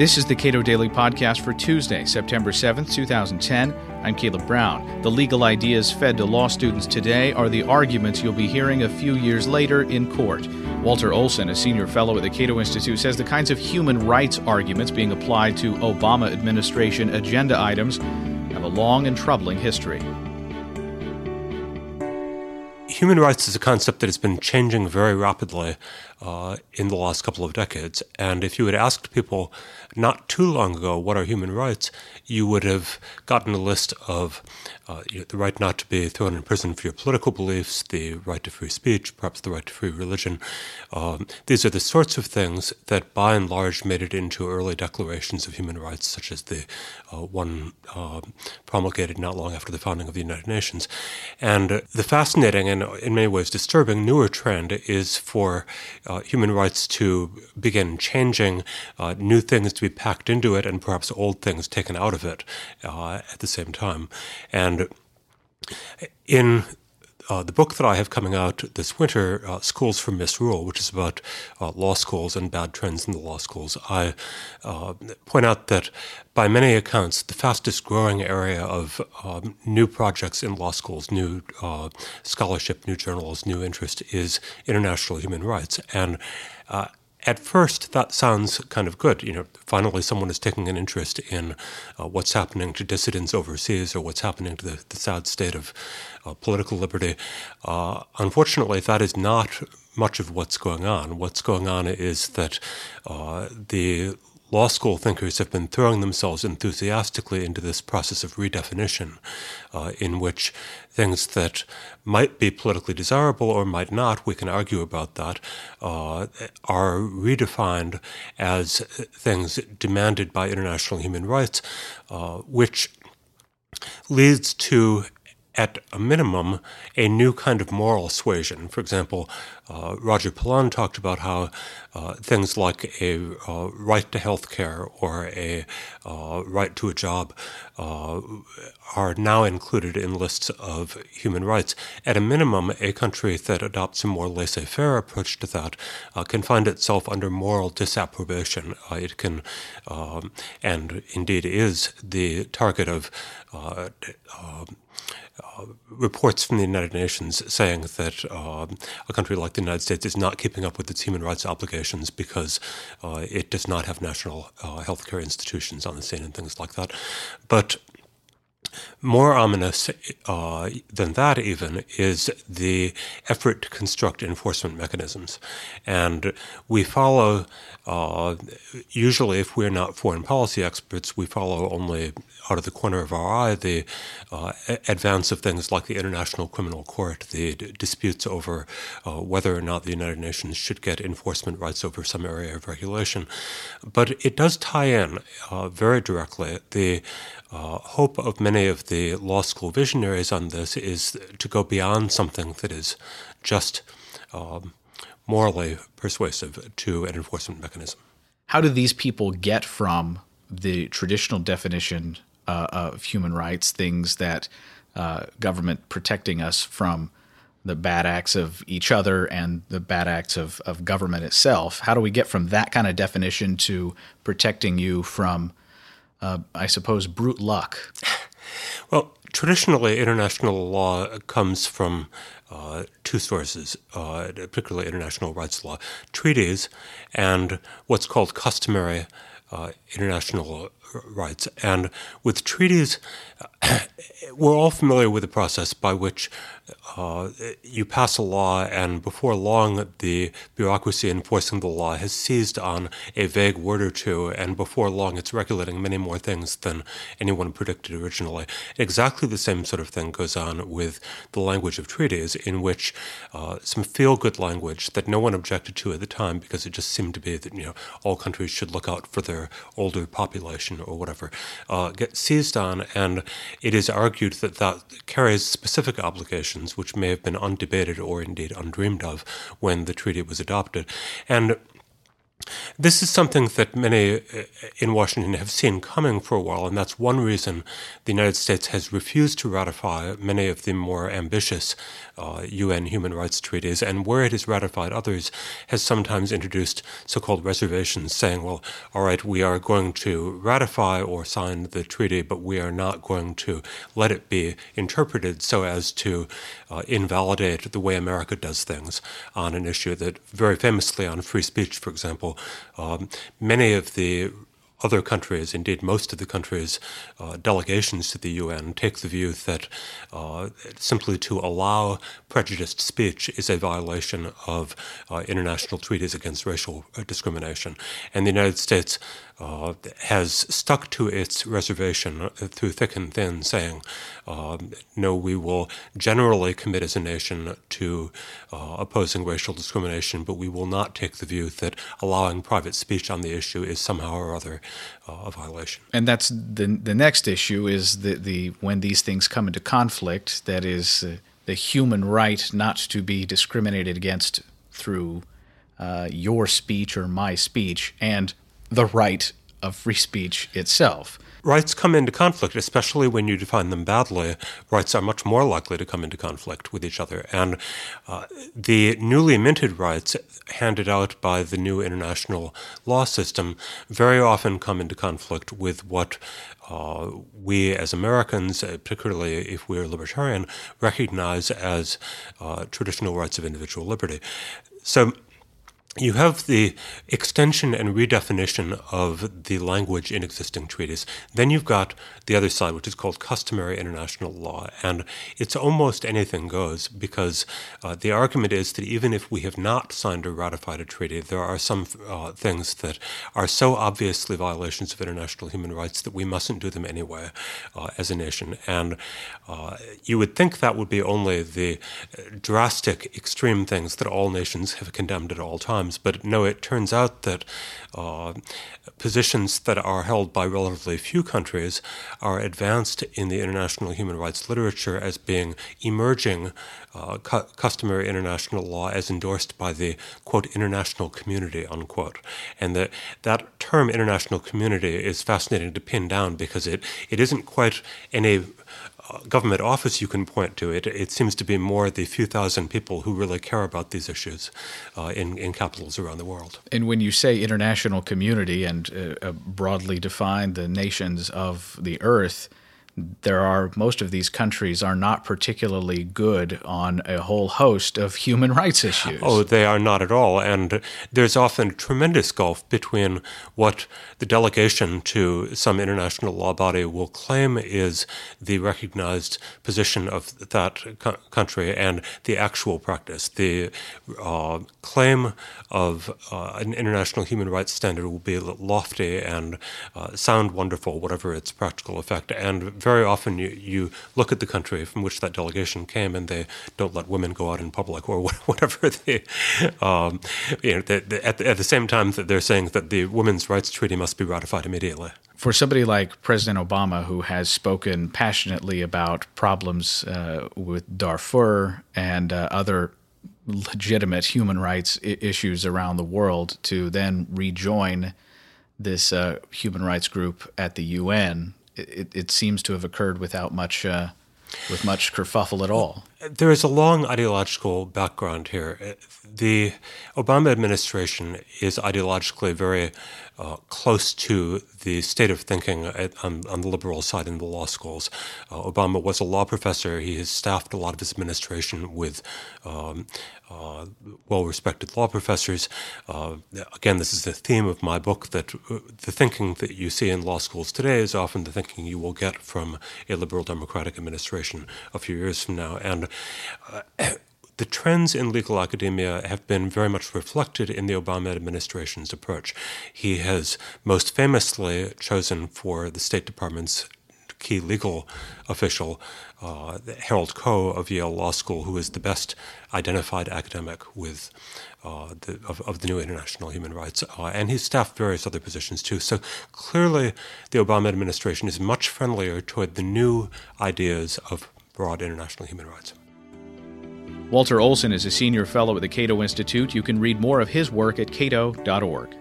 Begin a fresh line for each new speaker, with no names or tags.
This is the Cato Daily Podcast for Tuesday, September 7th, 2010. I'm Caleb Brown. The legal ideas fed to law students today are the arguments you'll be hearing a few years later in court. Walter Olson, a senior fellow at the Cato Institute, says the kinds of human rights arguments being applied to Obama administration agenda items have a long and troubling history.
Human rights is a concept that has been changing very rapidly uh, in the last couple of decades. And if you had asked people not too long ago what are human rights, you would have gotten a list of uh, you know, the right not to be thrown in prison for your political beliefs, the right to free speech, perhaps the right to free religion. Um, these are the sorts of things that, by and large, made it into early declarations of human rights, such as the uh, one uh, promulgated not long after the founding of the United Nations. And the fascinating and, in many ways, disturbing newer trend is for uh, human rights to begin changing, uh, new things to be packed into it, and perhaps old things taken out of it uh, at the same time. And in uh, the book that I have coming out this winter, uh, Schools for Misrule, which is about uh, law schools and bad trends in the law schools, I uh, point out that by many accounts, the fastest growing area of um, new projects in law schools, new uh, scholarship, new journals, new interest is international human rights. And uh, at first, that sounds kind of good. You know, finally, someone is taking an interest in uh, what's happening to dissidents overseas or what's happening to the, the sad state of uh, political liberty. Uh, unfortunately, that is not much of what's going on. What's going on is that uh, the law school thinkers have been throwing themselves enthusiastically into this process of redefinition, uh, in which things that might be politically desirable or might not, we can argue about that, uh, are redefined as things demanded by international human rights, uh, which leads to at a minimum, a new kind of moral suasion. For example, uh, Roger Pilon talked about how uh, things like a uh, right to health care or a uh, right to a job uh, are now included in lists of human rights. At a minimum, a country that adopts a more laissez faire approach to that uh, can find itself under moral disapprobation. it can, um, and indeed is, the target of reports from the United Nations saying that uh, a country like the United States is not keeping up with its human rights obligations because uh, it does not have national uh, healthcare institutions on the scene and things like that. But more ominous uh, than that, even, is the effort to construct enforcement mechanisms. And we follow, uh, usually, if we're not foreign policy experts, we follow only out of the corner of our eye the uh, advance of things like the International Criminal Court, the d- disputes over uh, whether or not the United Nations should get enforcement rights over some area of regulation. But it does tie in uh, very directly the uh, hope of many of the law school visionaries on this is to go beyond something that is just um, morally persuasive to an enforcement mechanism.
How do these people get from the traditional definition uh, of human rights, things that uh, government protecting us from the bad acts of each other and the bad acts of, of government itself? How do we get from that kind of definition to protecting you from uh, I suppose, brute luck?
Well, traditionally, international law comes from uh, two sources, uh, particularly international rights law treaties and what's called customary uh, international rights. And with treaties, we're all familiar with the process by which uh, you pass a law, and before long, the bureaucracy enforcing the law has seized on a vague word or two, and before long, it's regulating many more things than anyone predicted originally. Exactly the same sort of thing goes on with the language of treaties, in which uh, some feel good language that no one objected to at the time because it just seemed to be that you know all countries should look out for their older population or whatever uh, gets seized on, and it is argued that that carries specific obligations which may have been undebated or indeed undreamed of when the treaty was adopted. And This is something that many uh, in Washington have seen coming for a while, and that's one reason the United States has refused to ratify many of the more ambitious uh, UN human rights treaties, and where it has ratified others, has sometimes introduced so called reservations, saying, well, all right, we are going to ratify or sign the treaty, but we are not going to let it be interpreted so as to uh, invalidate the way America does things on an issue that, very famously on free speech, for example, um, many of the other countries, indeed most of the countries' uh, delegations to the UN, take the view that uh, simply to allow prejudiced speech is a violation of uh, international treaties against racial uh, discrimination. And the United States uh, has stuck to its reservation uh, through thick and thin, saying, uh, no, we will generally commit as a nation to uh, opposing racial discrimination, but we will not take the view that allowing private speech on the issue is somehow or other uh, a violation.
And that's the, the next issue is the, the when these things come into conflict, that is uh, the human right not to be discriminated against through your speech or my speech, and the right of free speech itself.
Rights come into conflict, especially when you define them badly. Rights are much more likely to come into conflict with each other. And uh, the newly minted rights handed out by the new international law system very often come into conflict with what uh, we as Americans, uh, particularly if we're libertarian, recognize as uh, traditional rights of individual liberty. So you have the extension and redefinition of the language in existing treaties. Then you've got the other side, which is called customary international law. And it's almost anything goes because uh, the argument is that even if we have not signed or ratified a treaty, there are some uh, things that are so obviously violations of international human rights that we mustn't do them anyway uh, as a nation. And uh, you would think that would be only the drastic, extreme things that all nations have condemned at all times times. But no, it turns out that uh, positions that are held by relatively few countries are advanced in the international human rights literature as being emerging uh, cu- customary international law as endorsed by the quote international community unquote. And that that term international community is fascinating to pin down because it, it isn't quite any government office you can point to. It, it seems to be more the few thousand people who really care about these issues uh, in, in capitals around the world.
And when you say international community and uh, uh broadly define the nations of the earth, there are most of these countries are not particularly good on a whole host of human rights issues.
Oh, they are not at all. And there's often a tremendous gulf between what the delegation to some international law body will claim is the recognized position of that co- country and the actual practice. The uh, claim of uh, an international human rights standard will be lofty and uh, sound wonderful, whatever its practical effect, and very often you, you look at the country from which that delegation came and they don't let women go out in public or whatever they, um, you know, they, they, at, the, at the same time that they're saying that the Women's Rights Treaty must be ratified immediately.
For somebody like President Obama, who has spoken passionately about problems uh, with Darfur and uh, other legitimate human rights I- issues around the world, to then rejoin this uh, human rights group at the UN it, it seems to have occurred without much uh, with much kerfuffle at all.
There is a long ideological background here. The Obama administration is ideologically very uh, close to the state of thinking at, on, on, the liberal side in the law schools. Uh, Obama was a law professor. He has staffed a lot of his administration with um, uh, well respected law professors. Uh, again, this is the theme of my book that uh, the thinking that you see in law schools today is often the thinking you will get from a liberal democratic administration a few years from now. And uh, the trends in legal academia have been very much reflected in the Obama administration's approach. He has most famously chosen for the State Department's key legal official, uh, Harold Koh of Yale Law School, who is the best identified academic with uh, the, of, of, the new international human rights, uh, and he's staffed various other positions too. So clearly, the Obama administration is much friendlier toward the new ideas of broad international human rights.
Walter Olson is a senior fellow at the Cato Institute. You can read more of his work at cato.org.